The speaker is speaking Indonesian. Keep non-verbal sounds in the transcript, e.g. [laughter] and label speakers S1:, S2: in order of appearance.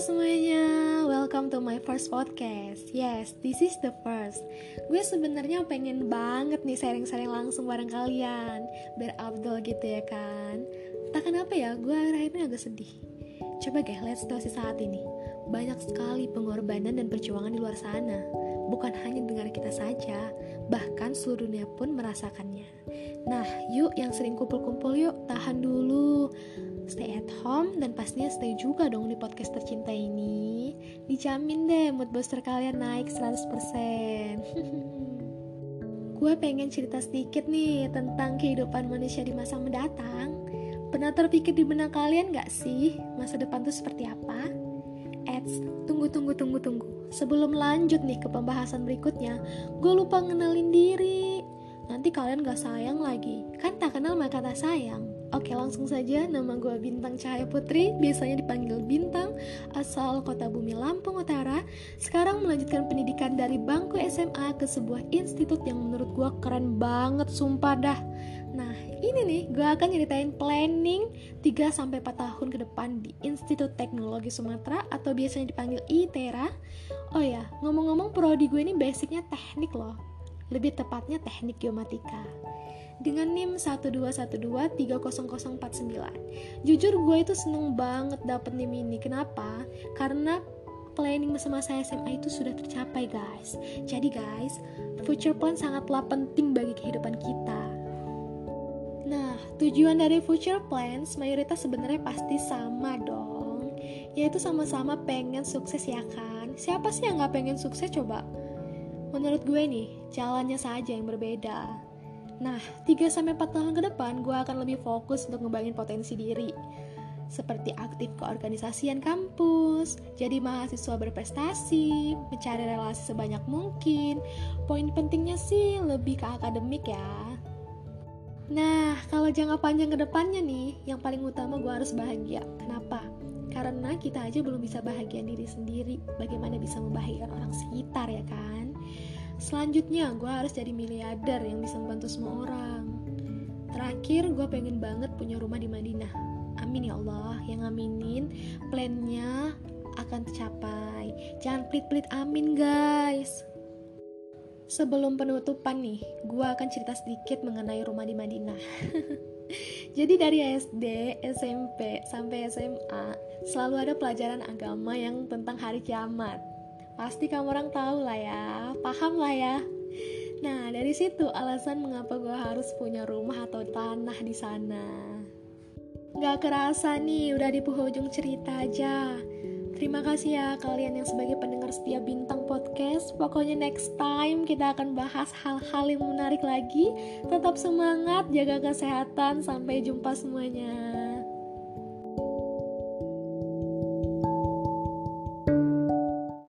S1: semuanya, welcome to my first podcast. Yes, this is the first. Gue sebenarnya pengen banget nih sharing-sharing langsung bareng kalian, biar Abdul gitu ya kan. Tak kenapa ya, gue ini agak sedih. Coba guys, lihat situasi saat ini. Banyak sekali pengorbanan dan perjuangan di luar sana. Bukan hanya dengar kita saja, bahkan seluruh dunia pun merasakannya. Nah, yuk yang sering kumpul-kumpul yuk, tahan dulu stay at home dan pastinya stay juga dong di podcast tercinta ini. Dijamin deh mood booster kalian naik 100%. [laughs] Gue pengen cerita sedikit nih tentang kehidupan manusia di masa mendatang. Pernah terpikir di benak kalian gak sih masa depan tuh seperti apa? Eits, tunggu tunggu tunggu tunggu. Sebelum lanjut nih ke pembahasan berikutnya, gue lupa ngenalin diri. Nanti kalian gak sayang lagi, kan tak kenal maka tak sayang. Oke langsung saja, nama gue Bintang Cahaya Putri, biasanya dipanggil Bintang, asal kota Bumi Lampung Utara. Sekarang melanjutkan pendidikan dari bangku SMA ke sebuah institut yang menurut gue keren banget, sumpah dah. Nah, ini nih, gue akan nyeritain planning 3-4 tahun ke depan di Institut Teknologi Sumatera atau biasanya dipanggil ITERA. Oh ya, ngomong-ngomong prodi gue ini basicnya teknik loh, lebih tepatnya teknik geomatika dengan NIM 121230049. Jujur gue itu seneng banget dapet NIM ini. Kenapa? Karena planning bersama saya SMA itu sudah tercapai guys. Jadi guys, future plan sangatlah penting bagi kehidupan kita. Nah, tujuan dari future plans mayoritas sebenarnya pasti sama dong. Yaitu sama-sama pengen sukses ya kan? Siapa sih yang gak pengen sukses coba? Menurut gue nih, jalannya saja yang berbeda. Nah, 3-4 tahun ke depan gue akan lebih fokus untuk ngembangin potensi diri seperti aktif keorganisasian kampus, jadi mahasiswa berprestasi, mencari relasi sebanyak mungkin. Poin pentingnya sih lebih ke akademik ya. Nah, kalau jangka panjang ke depannya nih, yang paling utama gue harus bahagia. Kenapa? Karena kita aja belum bisa bahagia diri sendiri, bagaimana bisa membahagiakan orang sekitar ya kan? Selanjutnya, gue harus jadi miliarder yang bisa membantu semua orang. Terakhir, gue pengen banget punya rumah di Madinah. Amin ya Allah, yang aminin plannya akan tercapai. Jangan pelit-pelit amin guys. Sebelum penutupan nih, gue akan cerita sedikit mengenai rumah di Madinah. [laughs] Jadi dari SD, SMP, sampai SMA, selalu ada pelajaran agama yang tentang hari kiamat Pasti kamu orang tahu lah ya, paham lah ya. Nah, dari situ alasan mengapa gue harus punya rumah atau tanah di sana. Gak kerasa nih, udah di penghujung cerita aja. Terima kasih ya kalian yang sebagai pendengar setia Bintang Podcast. Pokoknya next time kita akan bahas hal-hal yang menarik lagi. Tetap semangat, jaga kesehatan. Sampai jumpa semuanya.